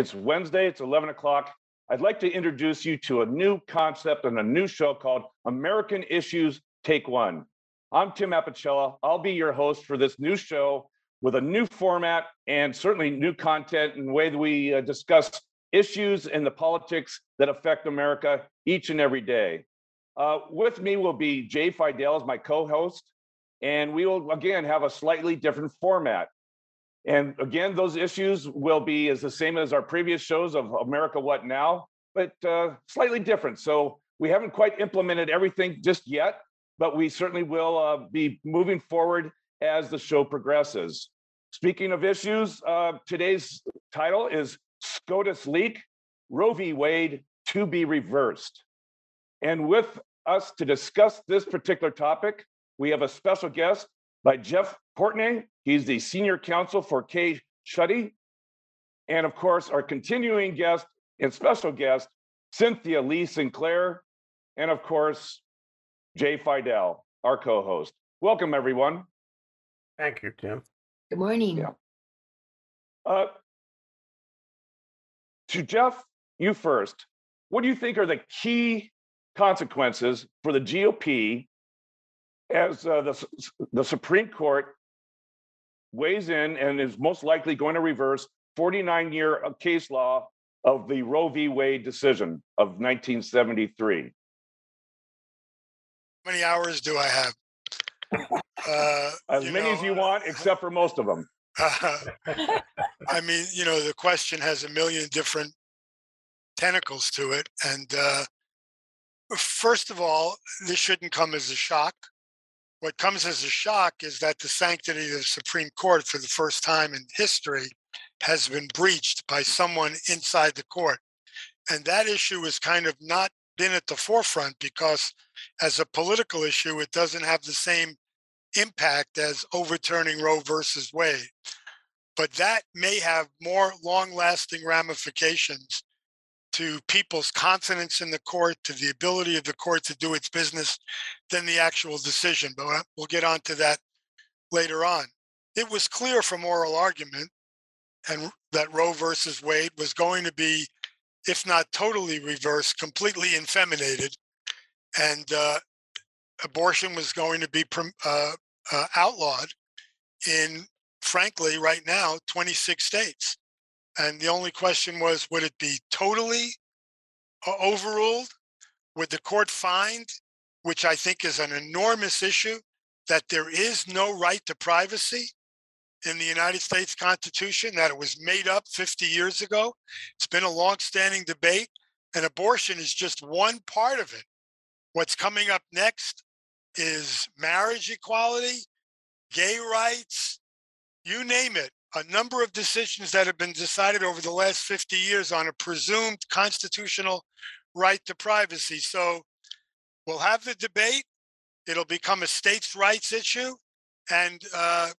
It's Wednesday, it's 11 o'clock. I'd like to introduce you to a new concept and a new show called American Issues Take One. I'm Tim Apicella. I'll be your host for this new show with a new format and certainly new content and way that we uh, discuss issues and the politics that affect America each and every day. Uh, with me will be Jay Fidel as my co-host, and we will again have a slightly different format. And again, those issues will be as the same as our previous shows of America What Now, but uh, slightly different. So we haven't quite implemented everything just yet, but we certainly will uh, be moving forward as the show progresses. Speaking of issues, uh, today's title is SCOTUS leak, Roe v. Wade to be reversed. And with us to discuss this particular topic, we have a special guest by Jeff Portnoy. He's the senior counsel for Cades Schutte. And of course, our continuing guest and special guest, Cynthia Lee Sinclair. And of course, Jay Fidel, our co host. Welcome, everyone. Thank you, Tim. Good morning. Yeah. Uh, to Jeff, you first. What do you think are the key consequences for the GOP as uh, the, the Supreme Court weighs in and is most likely going to reverse 49 year case law of the Roe v. Wade decision of 1973? How many hours do I have? Uh, as many know, as you want, except for most of them. Uh, I mean, you know, the question has a million different tentacles to it. And uh, first of all, this shouldn't come as a shock. What comes as a shock is that the sanctity of the Supreme Court, for the first time in history, has been breached by someone inside the court. And that issue has kind of not been at the forefront because, as a political issue, it doesn't have the same impact as overturning Roe versus Wade. But that may have more long lasting ramifications to people's confidence in the court, to the ability of the court to do its business than the actual decision. But we'll get on to that later on. It was clear from oral argument and that Roe versus Wade was going to be, if not totally reversed, completely infeminated. And uh, abortion was going to be uh, uh, outlawed in, frankly, right now, 26 states. And the only question was would it be totally uh, overruled? Would the court find, which I think is an enormous issue, that there is no right to privacy in the United States Constitution, that it was made up 50 years ago? It's been a long-standing debate, and abortion is just one part of it. What's coming up next is marriage equality, gay rights, you name it a number of decisions that have been decided over the last 50 years on a presumed constitutional right to privacy. So we'll have the debate. It'll become a states' rights issue. And uh,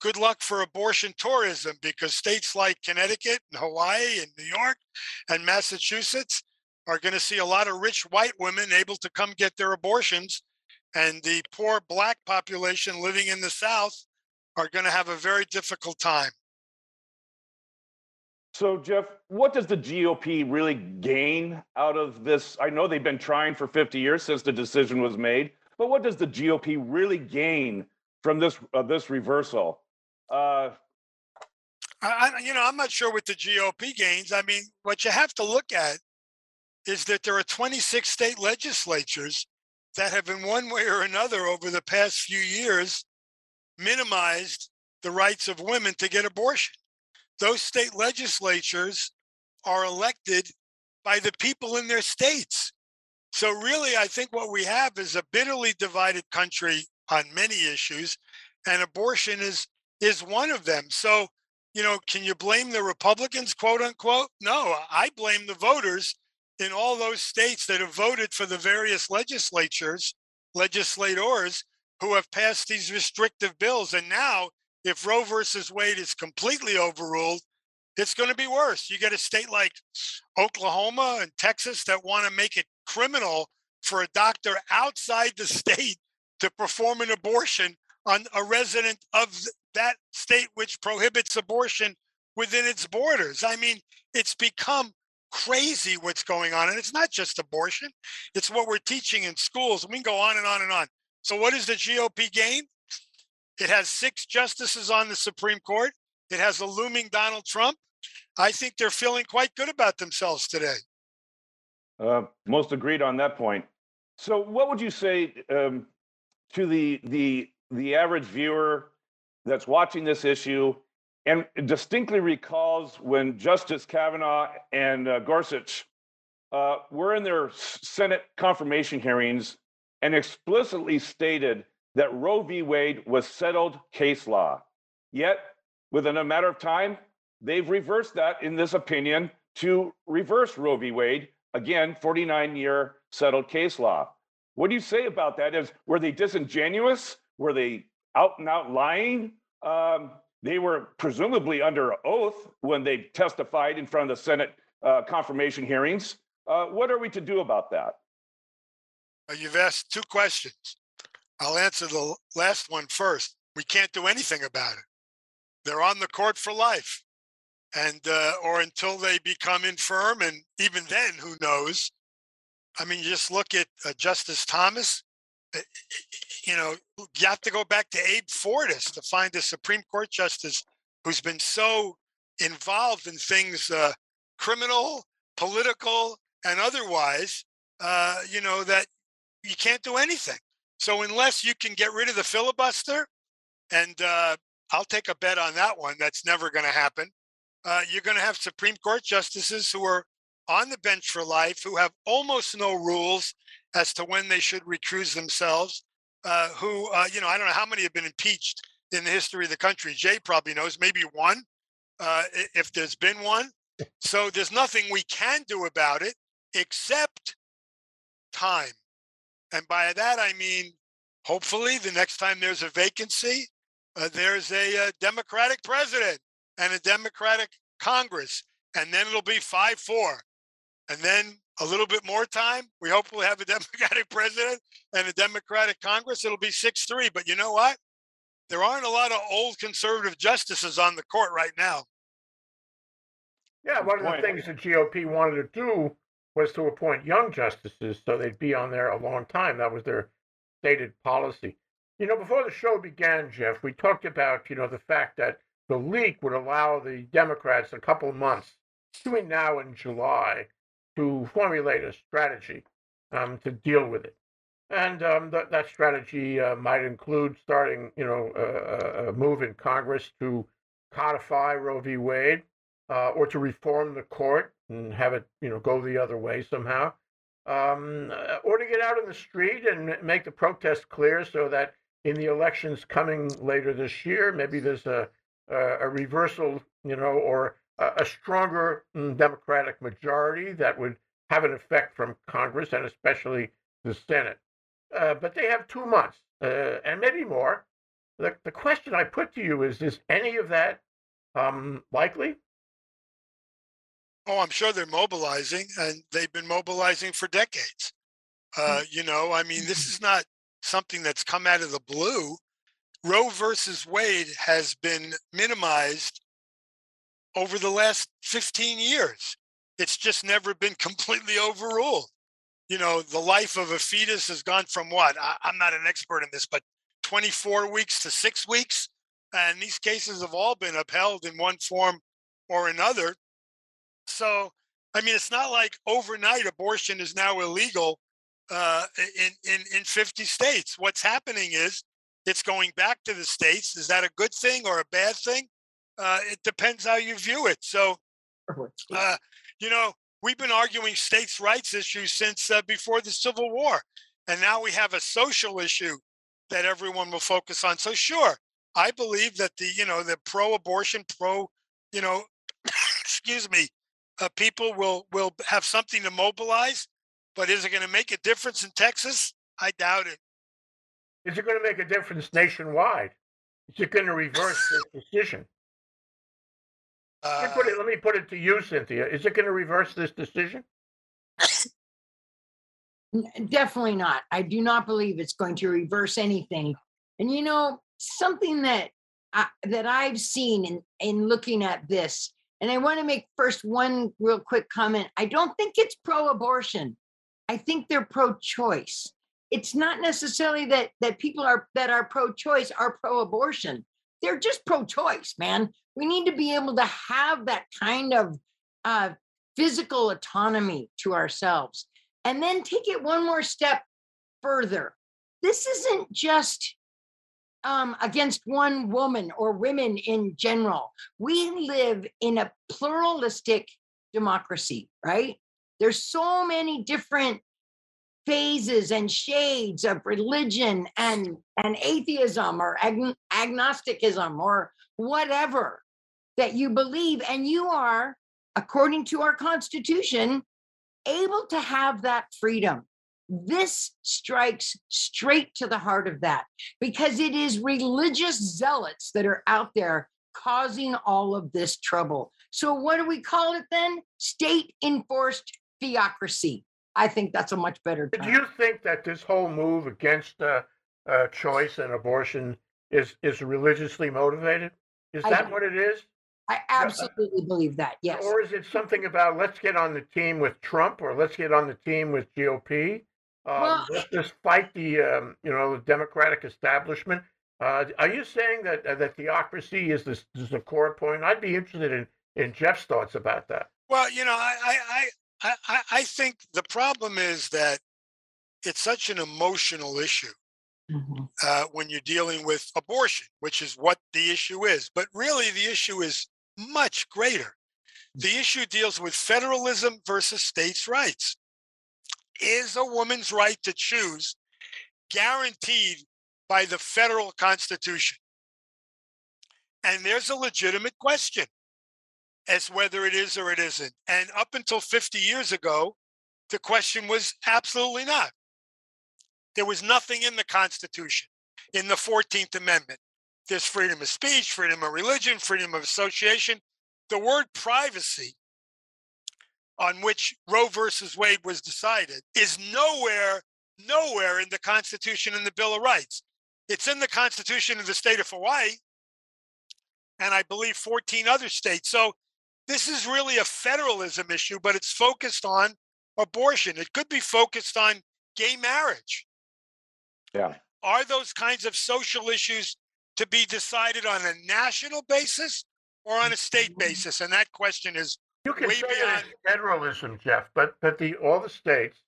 good luck for abortion tourism because states like Connecticut and Hawaii and New York and Massachusetts are going to see a lot of rich white women able to come get their abortions. And the poor black population living in the South are going to have a very difficult time. So, Jeff, what does the GOP really gain out of this? I know they've been trying for 50 years since the decision was made, but what does the GOP really gain from this uh, this reversal? Uh, I, you know, I'm not sure what the GOP gains. I mean, what you have to look at is that there are 26 state legislatures that have, in one way or another, over the past few years, minimized the rights of women to get abortion. Those state legislatures are elected by the people in their states. So, really, I think what we have is a bitterly divided country on many issues, and abortion is is one of them. So, you know, can you blame the Republicans, quote unquote? No, I blame the voters in all those states that have voted for the various legislatures, legislators who have passed these restrictive bills. And now, if Roe versus Wade is completely overruled, it's going to be worse. You get a state like Oklahoma and Texas that want to make it criminal for a doctor outside the state to perform an abortion on a resident of that state which prohibits abortion within its borders. I mean, it's become crazy what's going on. And it's not just abortion, it's what we're teaching in schools. We can go on and on and on. So, what does the GOP gain? It has six justices on the Supreme Court, it has a looming Donald Trump. I think they're feeling quite good about themselves today. Uh, most agreed on that point. So, what would you say um, to the the the average viewer that's watching this issue and distinctly recalls when Justice Kavanaugh and uh, Gorsuch uh, were in their Senate confirmation hearings and explicitly stated that Roe v. Wade was settled case law. Yet, within a matter of time, they've reversed that in this opinion to reverse Roe v. Wade, again, 49 year settled case law. What do you say about that? Is were they disingenuous? Were they out and out lying? Um, they were presumably under oath when they testified in front of the Senate uh, confirmation hearings. Uh, what are we to do about that? You've asked two questions. I'll answer the last one first. We can't do anything about it. They're on the court for life. And, uh, or until they become infirm. And even then, who knows? I mean, you just look at uh, Justice Thomas. uh, You know, you have to go back to Abe Fortas to find a Supreme Court justice who's been so involved in things uh, criminal, political, and otherwise, uh, you know, that you can't do anything. So unless you can get rid of the filibuster, and uh, I'll take a bet on that one, that's never going to happen. Uh, you're going to have Supreme Court justices who are on the bench for life, who have almost no rules as to when they should recuse themselves. Uh, who, uh, you know, I don't know how many have been impeached in the history of the country. Jay probably knows, maybe one, uh, if there's been one. So there's nothing we can do about it except time. And by that, I mean, hopefully, the next time there's a vacancy, uh, there's a, uh Democratic president and a Democratic Congress, and then it'll be 5 4. And then a little bit more time, we hope we'll have a Democratic president and a Democratic Congress. It'll be 6 3. But you know what? There aren't a lot of old conservative justices on the court right now. Yeah, one of the things the GOP wanted to do was to appoint young justices so they'd be on there a long time. That was their stated policy. You know, before the show began, Jeff, we talked about, you know, the fact that the leak would allow the Democrats a couple of months between now and July to formulate a strategy um, to deal with it. And um, that that strategy uh, might include starting, you know, a- a move in Congress to codify Roe v. Wade uh, or to reform the court and have it, you know, go the other way somehow, um, uh, or to get out in the street and make the protest clear so that in the elections coming later this year, maybe there's a a, a reversal, you know, or a, a stronger mm, Democratic majority that would have an effect from Congress and especially the Senate. Uh, but they have two months uh, and maybe more. The, the question I put to you is: Is any of that um, likely? Oh, I'm sure they're mobilizing, and they've been mobilizing for decades. Uh, you know, I mean, this is not something that's come out of the blue. Roe versus Wade has been minimized over the last 15 years. It's just never been completely overruled. You know, the life of a fetus has gone from what? I, I'm not an expert in this, but 24 weeks to six weeks. And these cases have all been upheld in one form or another. So, I mean, it's not like overnight abortion is now illegal uh, in, in, in 50 states. What's happening is it's going back to the states. Is that a good thing or a bad thing? Uh, it depends how you view it. So, uh, you know, we've been arguing states' rights issues since uh, before the Civil War. And now we have a social issue that everyone will focus on. So, sure, I believe that the, you know, the pro abortion, pro, you know, excuse me, uh, people will will have something to mobilize. But is it going to make a difference in Texas? I doubt it. Is it going to make a difference nationwide? Is it going to reverse this decision? Let me, Uh, put it, let me put it to you, Cynthia. Is it going to reverse this decision? Definitely not. I do not believe it's going to reverse anything. And you know, something that uh, that I've seen in in looking at this, and I want to make first one real quick comment. I don't think it's pro-abortion. I think they're pro-choice. It's not necessarily that that people are that are pro-choice are pro-abortion. They're just pro-choice, man. We need to be able to have that kind of uh, physical autonomy to ourselves, and then take it one more step further. This isn't just um, against one woman or women in general. We live in a pluralistic democracy, right? There's so many different phases and shades of religion and and atheism or ag- agnosticism or whatever that you believe and you are according to our constitution able to have that freedom this strikes straight to the heart of that because it is religious zealots that are out there causing all of this trouble. So, what do we call it then? State enforced theocracy. I think that's a much better term. Do you think that this whole move against uh, uh, choice and abortion is is religiously motivated? Is that what it is? I absolutely believe that. Yes. Or is it something about let's get on the team with Trump or let's get on the team with GOP? Um, Well, fight the um, you know the Democratic establishment. Uh, are you saying that uh, that theocracy is this is the core point? I'd be interested in in Jeff's thoughts about that. Well, you know, I, I, I, I, I- think the problem is that it's such an emotional issue Mhm. uh, when you're dealing with abortion, which is what the issue is. But really, the issue is much greater. The issue deals with federalism versus states' rights. Is a woman's right to choose guaranteed by the federal constitution? And there's a legitimate question as whether it is or it isn't. And up until 50 years ago, the question was absolutely not. There was nothing in the Constitution, in the 14th Amendment. There's freedom of speech, freedom of religion, freedom of association. The word privacy, on which Roe versus Wade was decided, is nowhere, nowhere in the Constitution and the Bill of Rights. It's in the Constitution of the state of Hawaii, and I believe 14 other states. So this is really a federalism issue, but it's focused on abortion. It could be focused on gay marriage. Yeah. Are those kinds of social issues to be decided on a national basis or on a state mm-hmm. basis? And that question is You can Way say beyond- it's federalism, Jeff, but but the all the states,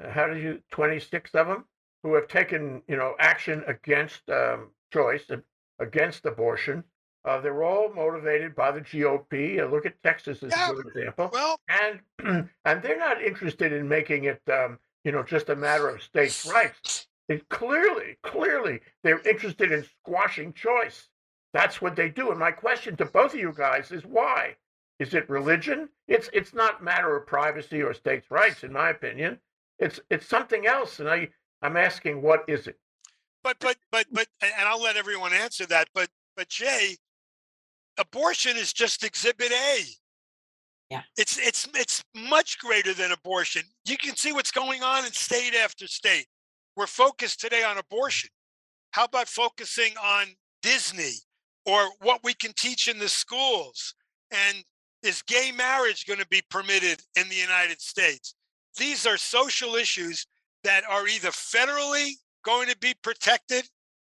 how do you twenty six of them who have taken you know action against um, choice against abortion, uh, they're all motivated by the GOP. Uh, look at Texas as Yeah. a good example, well, and and they're not interested in making it um, you know just a matter of states' rights. It clearly, clearly, they're interested in squashing choice. That's what they do. And my question to both of you guys is why? Is it religion? It's it's not matter of privacy or states' rights, in my opinion. It's it's something else, and I I'm asking what is it? but but but but and I'll let everyone answer that. But but Jay, abortion is just exhibit A. Yeah. It's it's it's much greater than abortion. You can see what's going on in state after state. We're focused today on abortion. How about focusing on Disney or what we can teach in the schools? And is gay marriage going to be permitted in the United States? These are social issues that are either federally going to be protected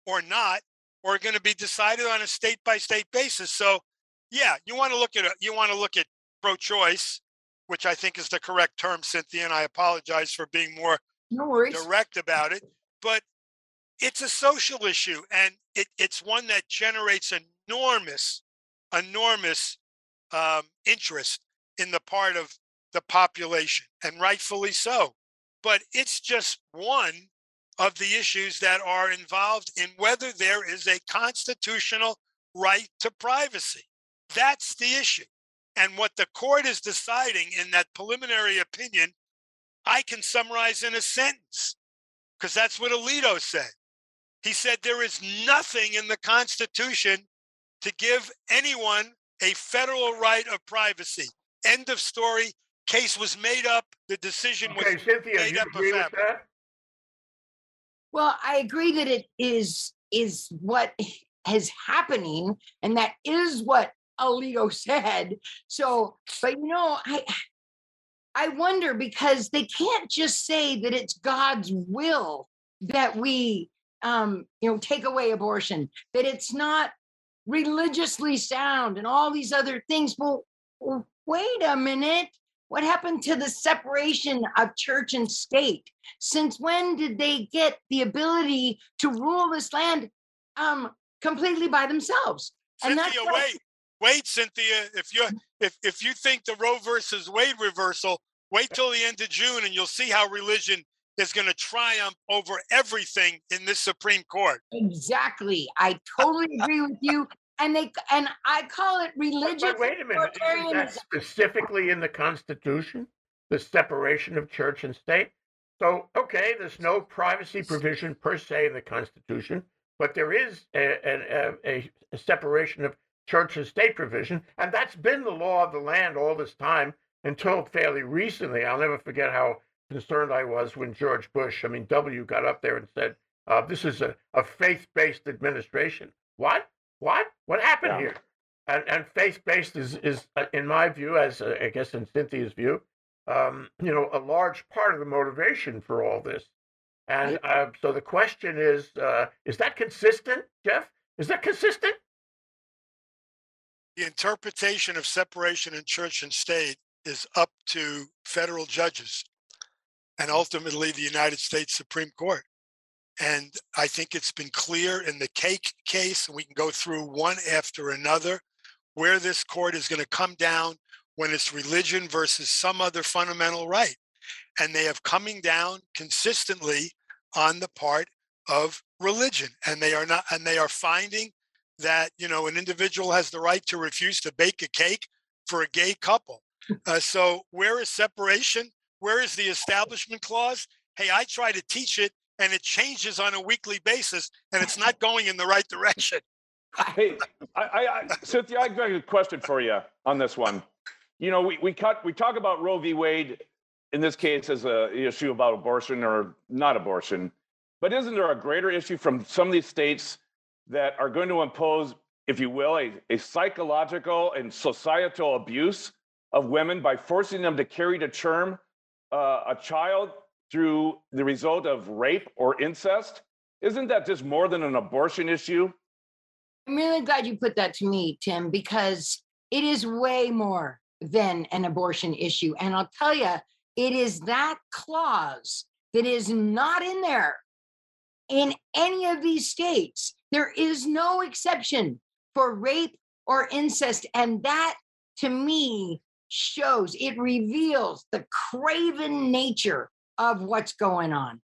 or not, or going to be decided on a state by state basis. So, yeah, you want to look at a, you want to look at pro-choice, which I think is the correct term, Cynthia, and I apologize for being more No worries. direct about it, but it's a social issue and it, it's one that generates enormous, enormous um, interest in the part of the population, and rightfully so. But it's just one of the issues that are involved in whether there is a constitutional right to privacy. That's the issue. And what the court is deciding in that preliminary opinion I can summarize in a sentence because that's what Alito said. He said there is nothing in the Constitution to give anyone a federal right of privacy. End of story. Case was made up. The decision was Okay, Cynthia, made you up agree with that? Well, I agree that it is is what is happening and that is what alito said so but you know i i wonder because they can't just say that it's god's will that we um you know take away abortion that it's not religiously sound and all these other things well wait a minute what happened to the separation of church and state? Since when did they get the ability to rule this land um, completely by themselves? And Cynthia, that's wait, wait, Cynthia. If you if if you think the Roe versus Wade reversal, wait till the end of June, and you'll see how religion is going to triumph over everything in this Supreme Court. Exactly. I totally agree with you and they and I call it religious. But wait a minute, isn't that specifically in the Constitution, the separation of church and state? So okay, there's no privacy provision per se in the Constitution, but there is a, a, a, a separation of church and state provision, and that's been the law of the land all this time until fairly recently. I'll never forget how concerned I was when George Bush, I mean W, got up there and said, uh, "This is a, a faith-based administration." What? what? What happened yeah. here? And, and faith based is, is, uh, in my view, as uh, I guess in Cynthia's view, um, you know, a large part of the motivation for all this. And uh, so the question is, uh, is that consistent, Jeff? Is that consistent? The interpretation of separation in church and state is up to federal judges and ultimately the United States Supreme Court. And I think it's been clear in the cake case, and we can go through one after another, where this court is going to come down when it's religion versus some other fundamental right. And they have coming down consistently on the part of religion. And they are not, and they are finding that, you know, an individual has the right to refuse to bake a cake for a gay couple. Uh, so where is separation? Where is the establishment clause? Hey, I try to teach it and it changes on a weekly basis and it's not going in the right direction. hey, I, I, Cynthia, I've got a question for you on this one. You know, we, we cut we talk about Roe v. Wade in this case as a issue about abortion or not abortion, but isn't there a greater issue from some of these states that are going to impose, if you will, a, a psychological and societal abuse of women by forcing them to carry to term uh, a child through the result of rape or incest? Isn't that just more than an abortion issue? I'm really glad you put that to me, Tim, because it is way more than an abortion issue. And I'll tell you, it is that clause that is not in there in any of these states. There is no exception for rape or incest. And that to me shows, it reveals the craven nature of what's going on.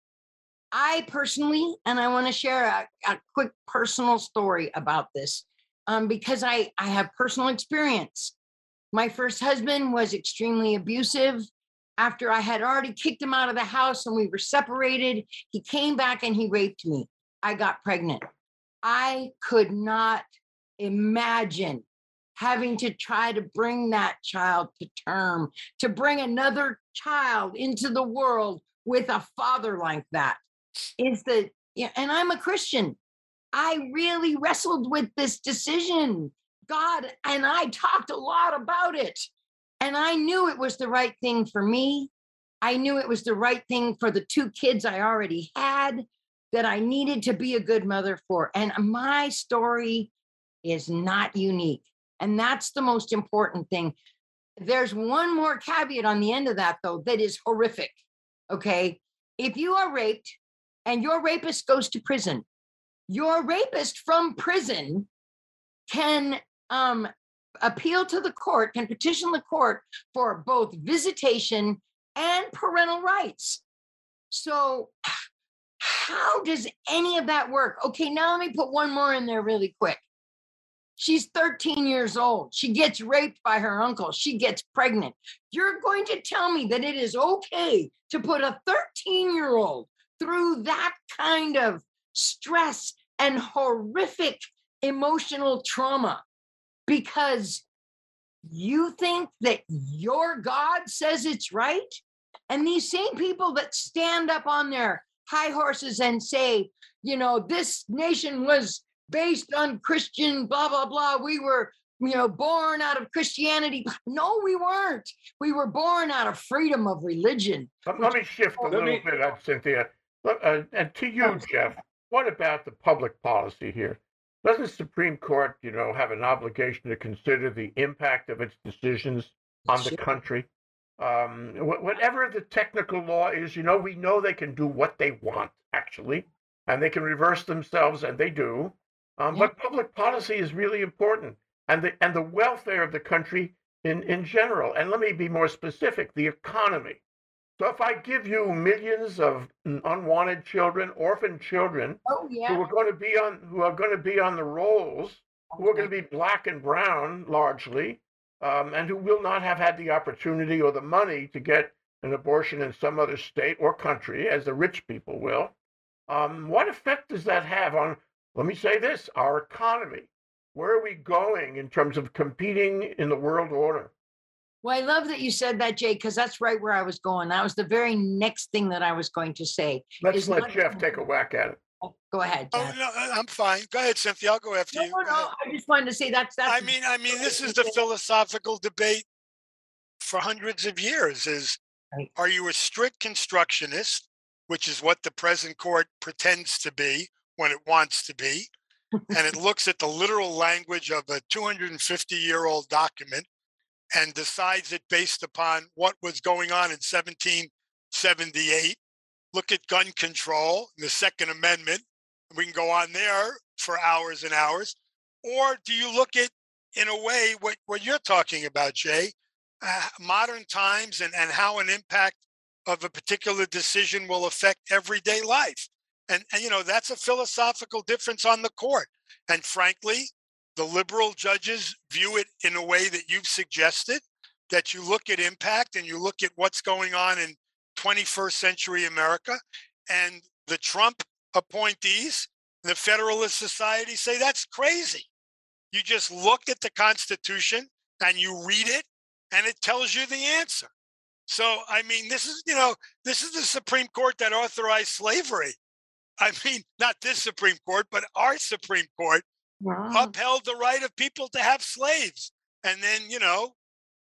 I personally, and I want to share a, a, quick personal story about this um, because I, I have personal experience. My first husband was extremely abusive. After I had already kicked him out of the house and we were separated, he came back and he raped me. I got pregnant. I could not imagine having to try to bring that child to term, to bring another child into the world with a father like that is that, and I'm a Christian. I really wrestled with this decision. God and I talked a lot about it. And I knew it was the right thing for me. I knew it was the right thing for the two kids I already had that I needed to be a good mother for. And my story is not unique. And that's the most important thing. There's one more caveat on the end of that, though, that is horrific. Okay. If you are raped and your rapist goes to prison, your rapist from prison can um, appeal to the court, can petition the court for both visitation and parental rights. So, how does any of that work? Okay, now let me put one more in there really quick. She's 13 years old. She gets raped by her uncle. She gets pregnant. You're going to tell me that it is okay to put a 13 year old through that kind of stress and horrific emotional trauma because you think that your God says it's right? And these same people that stand up on their high horses and say, you know, this nation was based on Christian blah blah blah. We were you know born out of Christianity. No, we weren't. We were born out of freedom of religion. Let, let me shift a little me- bit, uh, Cynthia. Look, uh, and to you, Jeff, what about the public policy here? Doesn't the Supreme Court, you know, have an obligation to consider the impact of its decisions on the country? Um, wh- whatever the technical law is, you know, we know they can do what they want, actually, and they can reverse themselves, and they do. Um, Yeah. But public policy is really important, and the and the welfare of the country in in general. And let me be more specific: the economy. So if I give you millions of unwanted children, orphan children, Oh who are going to be on who are going to be on the rolls, who are going to be black and brown largely, um, and who will not have had the opportunity or the money to get an abortion in some other state or country, as the rich people will. Um, what effect does that have on? Let me say this: our economy. Where are we going in terms of competing in the world order? Well, I love that you said that, Jay, because that's right where I was going. That was the very next thing that I was going to say. Let's Is let not- Jeff take a whack at it. Oh, Go ahead. Oh, no, I- I'm fine. Go ahead, Cynthia. I'll go after No, you. no, no. I just wanted to say that's that's. I mean, I mean, this is the philosophical debate for hundreds of years is Right. are you a strict constructionist, which is what the present court pretends to be when it wants to be, and it looks at the literal language of a 250 year old document and decides it based upon what was going on in 1778. Look at gun control, the Second Amendment. We can go on there for hours and hours. Or do you look at, in a way, what, what you're talking about, Jay, uh, modern times and, and how an impact of a particular decision will affect everyday life? And, and, you know, that's a philosophical difference on the court. And frankly, the liberal judges view it in a way that you've suggested that you look at impact and you look at what's going on in 21st century America. And the Trump appointees, the Federalist Society say that's crazy. You just look at the Constitution and you read it, and it tells you the answer. So, I mean, this is, you know, this is the Supreme Court that authorized slavery. I mean, not this Supreme Court, but our Supreme Court Wow. upheld the right of people to have slaves. And then, you know,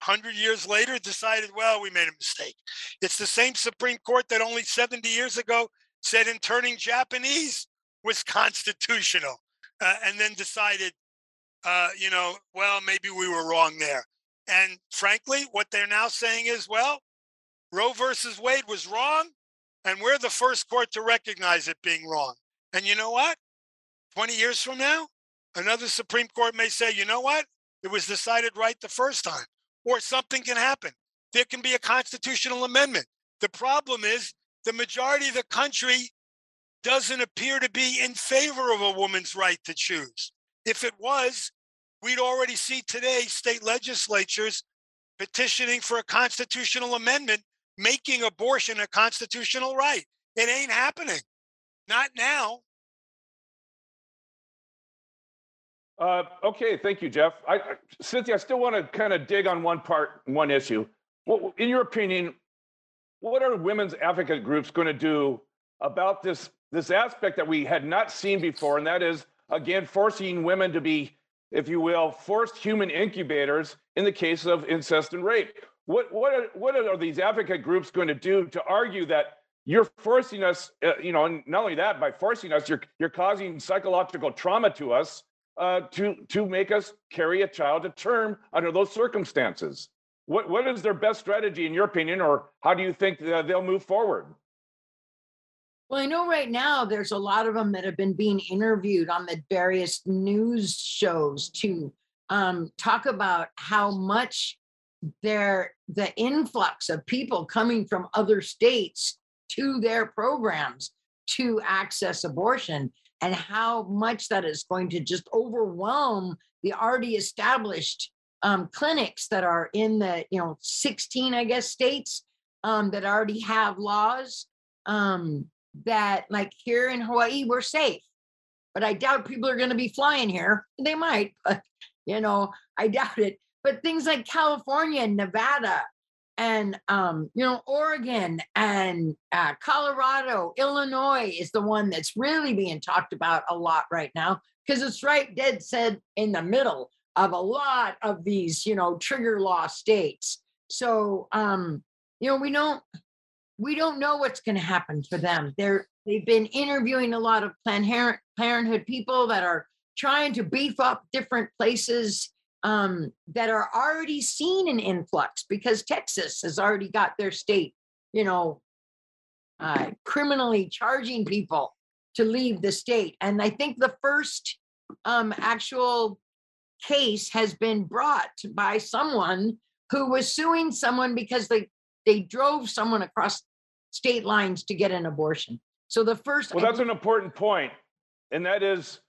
100 years later decided, well, we made a mistake. It's the same Supreme Court that only 70 years ago said interning Japanese was constitutional uh, and then decided, uh, you know, well, maybe we were wrong there. And frankly, what they're now saying is, well, Roe versus Wade was wrong, and we're the first court to recognize it being wrong. And you know what? 20 years from now, another Supreme Court may say, you know what? It was decided right the first time, or something can happen. There can be a constitutional amendment. The problem is the majority of the country doesn't appear to be in favor of a woman's right to choose. If it was, we'd already see today state legislatures petitioning for a constitutional amendment making abortion a constitutional right. It ain't happening. Not now. Uh, okay, thank you, Jeff. I, I- Cynthia, I still want to kind of dig on one part, one issue. In your opinion, what are women's advocate groups going to do about this this aspect that we had not seen before, and that is again forcing women to be, if you will, forced human incubators in the case of incest and rape? What what are, what are these advocate groups going to do to argue that you're forcing us, uh, you know, and not only that, by forcing us, you're you're causing psychological trauma to us uh, to to make us carry a child to term under those circumstances. What what is their best strategy in your opinion, or how do you think they'll move forward? Well, I know right now there's a lot of them that have been being interviewed on the various news shows to um, talk about how much their the influx of people coming from other states to their programs to access abortion and how much that is going to just overwhelm the already established um, clinics that are in the you know 16 i guess states um, that already have laws um, that like here in hawaii we're safe. But i doubt people are going to be flying here. They might but you know i doubt it but things like california and nevada and um, you know, Oregon and uh, Colorado, Illinois is the one that's really being talked about a lot right now because it's right dead said in the middle of a lot of these, you know, trigger law states. So, um, you know, we don't we don't know what's going to happen for them. They're they've been interviewing a lot of Planned Parenthood people that are trying to beef up different places um, that are already seen an influx because Texas has already got their state, you know, uh, criminally charging people to leave the state. And I think the first um, actual case has been brought by someone who was suing someone because they they drove someone across state lines to get an abortion. So the first Well, that's an important point, And that is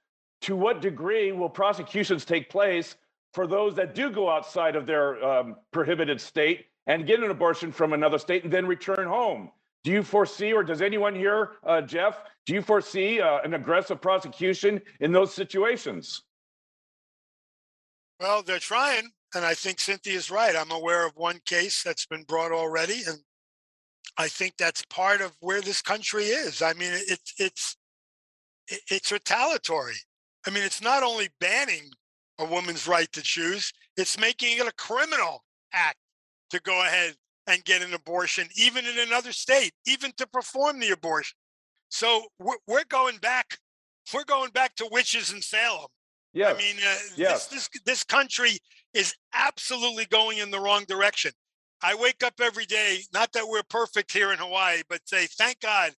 to what degree will prosecutions take place for those that do go outside of their um, prohibited state and get an abortion from another state and then return home? Do you foresee, or does anyone here, uh, Jeff, do you foresee uh, an aggressive prosecution in those situations? Well, they're trying, and I think Cynthia's right. I'm aware of one case that's been brought already, and I think that's part of where this country is. I mean, it's it's it's retaliatory. I mean, it's not only banning a woman's right to choose, it's making it a criminal act to go ahead and get an abortion, even in another state, even to perform the abortion. So we're, we're going back. We're going back to witches in Salem. Yeah. I mean, uh, yes. this, this this country is absolutely going in the wrong direction. I wake up every day, not that we're perfect here in Hawaii, but say, thank God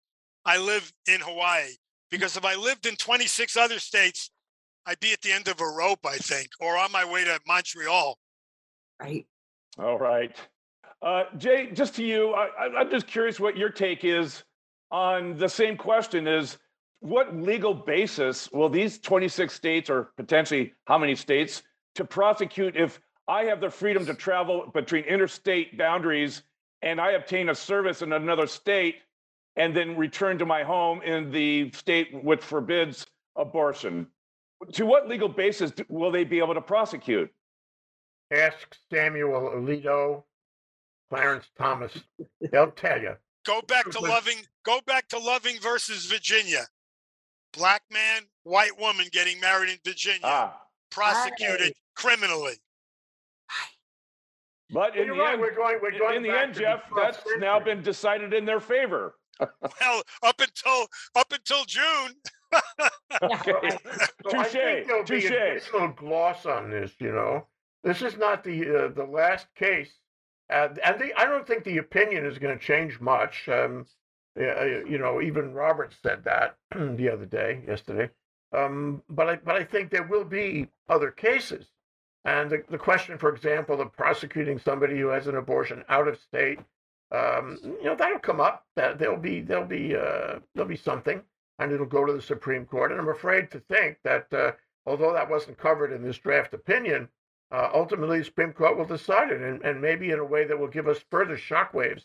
I live in Hawaii. Because if I lived in 26 other states, I'd be at the end of a rope, I think, or on my way to Montreal. Right. All right. Uh, Jay, just to you, I, I'm just curious what your take is on the same question is what legal basis will these 26 states or potentially how many states to prosecute if I have the freedom to travel between interstate boundaries and I obtain a service in another state and then return to my home in the state which forbids abortion. To what legal basis will they be able to prosecute? Ask Samuel Alito, Clarence Thomas. They'll tell you. Go back to Loving. Go back to Loving versus Virginia. Black man, white woman getting married in Virginia, ah. prosecuted right. criminally. But in the right. end, we're going, we're going in the end, Jeff, that's century. now been decided in their favor. well, up until up until June. okay. so Touche. I think there'll Touche. be additional gloss on this. You know, this is not the uh, the last case, uh, and the, I don't think the opinion is going to change much. Um, uh, you know, even Roberts said that the other day, yesterday. Um, but I but I think there will be other cases. And the, the question, for example, of prosecuting somebody who has an abortion out of state, um, you know, that'll come up. That there'll be there'll be uh, there'll be something, and it'll go to the Supreme Court. And I'm afraid to think that uh, although that wasn't covered in this draft opinion, uh, ultimately the Supreme Court will decide it, and, and maybe in a way that will give us further shockwaves.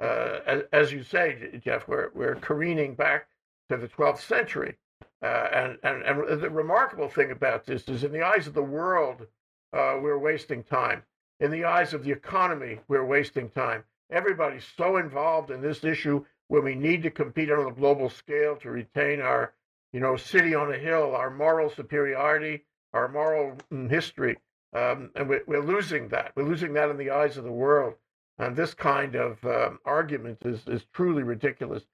Uh, as, as, you say, Jeff, we're we're careening back to the 12th century, uh, and, and and the remarkable thing about this is, in the eyes of the world, uh, we're wasting time. In the eyes of the economy, we're wasting time. Everybody's so involved in this issue when we need to compete on a global scale to retain our, you know, city on a hill, our moral superiority, our moral mm, history. Um, and we're, we're, losing that. We're losing that in the eyes of the world. And this kind of um, argument is, is truly ridiculous.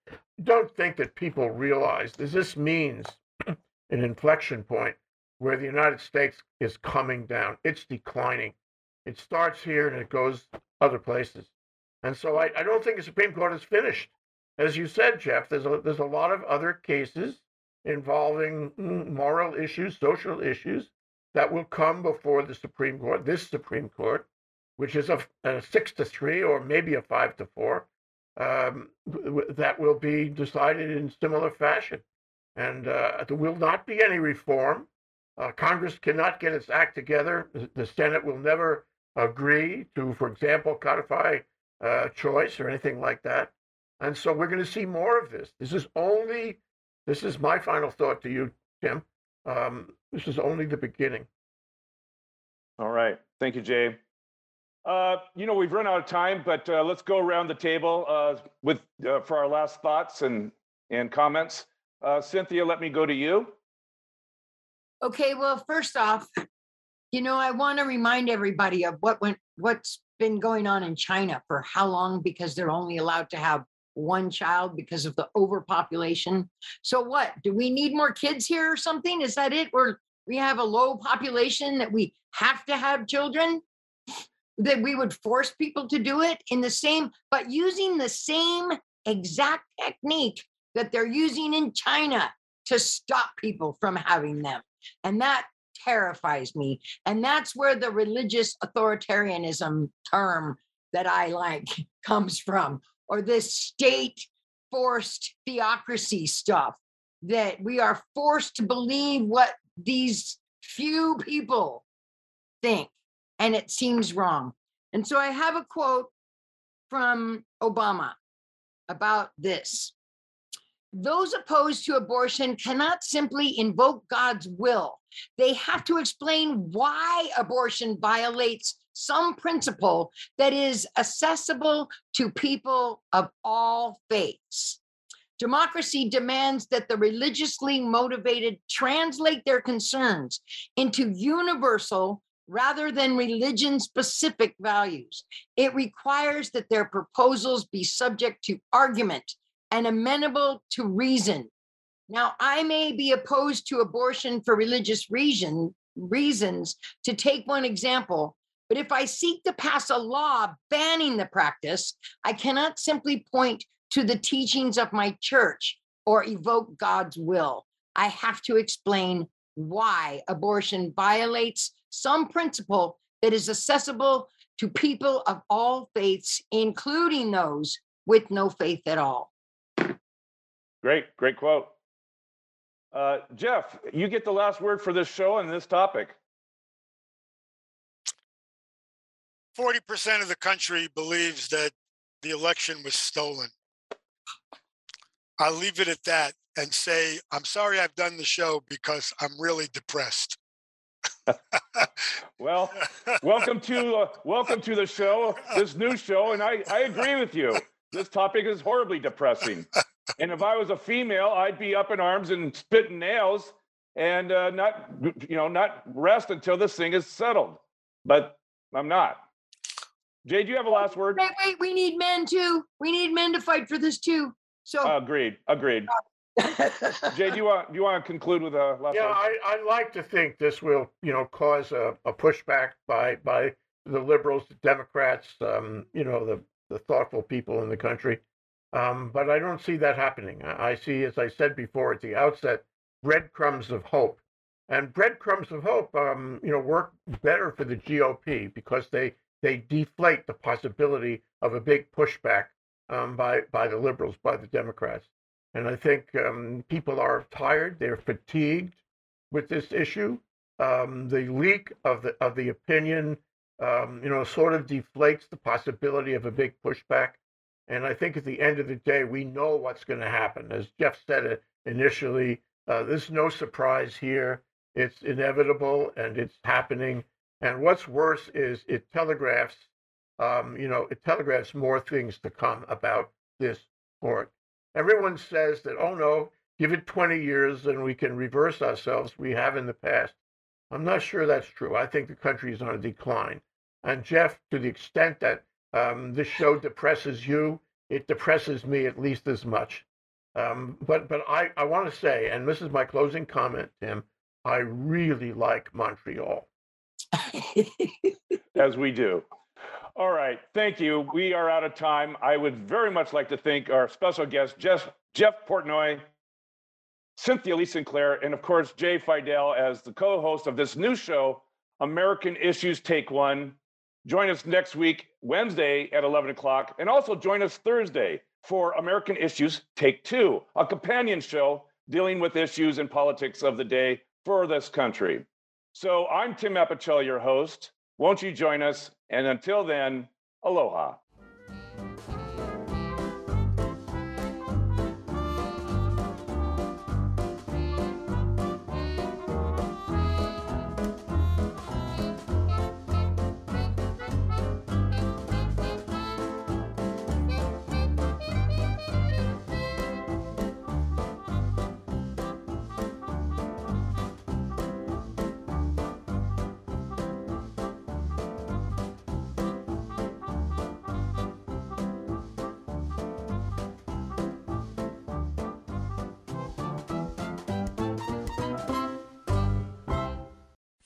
Don't think that people realize this. This means an inflection point where the United States is coming down. It's declining. It starts here and it goes other places. And so I, I don't think the Supreme Court is finished. As you said, Jeff, there's a, there's a lot of other cases involving mm, moral issues, social issues that will come before the Supreme Court, this Supreme Court, which is a, a six to three or maybe a five to four, um, that will be decided in similar fashion. And uh, there will not be any reform uh, Congress cannot get its act together. The Senate will never agree to, for example, codify uh, choice or anything like that. And so we're going to see more of this. This is only, this is my final thought to you, Tim. Um, this is only the beginning. All right. Thank you, Jay. Uh, you know, we've run out of time, but uh, let's go around the table uh, with uh, for our last thoughts and and comments. Uh, Cynthia, let me go to you. Okay, well, first off, you know, I want to remind everybody of what went, what's been going on in China for how long because they're only allowed to have one child because of the overpopulation. So what? Do we need more kids here or something? Is that it? Or we have a low population that we have to have children? That we would force people to do it in the same, but using the same exact technique that they're using in China to stop people from having them. And that terrifies me. And that's where the religious authoritarianism term that I like comes from, or this state forced theocracy stuff that we are forced to believe what these few people think. And it seems wrong. And so I have a quote from Obama about this. Those opposed to abortion cannot simply invoke God's will. They have to explain why abortion violates some principle that is accessible to people of all faiths. Democracy demands that the religiously motivated translate their concerns into universal rather than religion specific values. It requires that their proposals be subject to argument and amenable to reason. Now, I may be opposed to abortion for religious reason, reasons. To take one example, but if I seek to pass a law banning the practice, I cannot simply point to the teachings of my church or evoke God's will. I have to explain why abortion violates some principle that is accessible to people of all faiths, including those with no faith at all. Great, great quote. Uh, Jeff, you get the last word for this show and this topic. 40% of the country believes that the election was stolen. I'll leave it at that and say, I'm sorry I've done the show because I'm really depressed. well, welcome to uh, welcome to the show, this new show, and I, I agree with you. This topic is horribly depressing and if I was a female, I'd be up in arms and spitting nails and uh, not, you know, not rest until this thing is settled. But I'm not. Jay, do you have a last word? Wait, wait, we need men too. We need men to fight for this too. So agreed, agreed. Jay, do you want do you want to conclude with a last? Yeah, I, I like to think this will, you know, cause a, a pushback by by the liberals, the Democrats, um, you know, the the thoughtful people in the country. Um, but I don't see that happening. I see, as I said before at the outset, breadcrumbs of hope. And breadcrumbs of hope, um, you know, work better for the GOP because they they deflate the possibility of a big pushback um, by by the liberals, by the Democrats. And I think um, people are tired; they're fatigued with this issue. Um, the leak of the of the opinion, um, you know, sort of deflates the possibility of a big pushback. And I think at the end of the day, we know what's going to happen. As Jeff said it initially, uh, there's no surprise here. It's inevitable and it's happening. And what's worse is it telegraphs, um, you know, it telegraphs more things to come about this court. Everyone says that, oh no, give it 20 years and we can reverse ourselves. We have in the past. I'm not sure that's true. I think the country is on a decline. And Jeff, to the extent that um, this show depresses you. It depresses me at least as much. Um, but but I, I want to say, and this is my closing comment, Tim, I really like Montreal. As we do. All right. Thank you. We are out of time. I would very much like to thank our special guest, Jeff, Jeff Portnoy, Cynthia Lee Sinclair, and of course, Jay Fidell as the co host of this new show, American Issues Take One. Join us next week, Wednesday at 11 o'clock, and also join us Thursday for American Issues Take Two, a companion show dealing with issues and politics of the day for this country. So I'm Tim Apicella, your host. Won't you join us? And until then, aloha.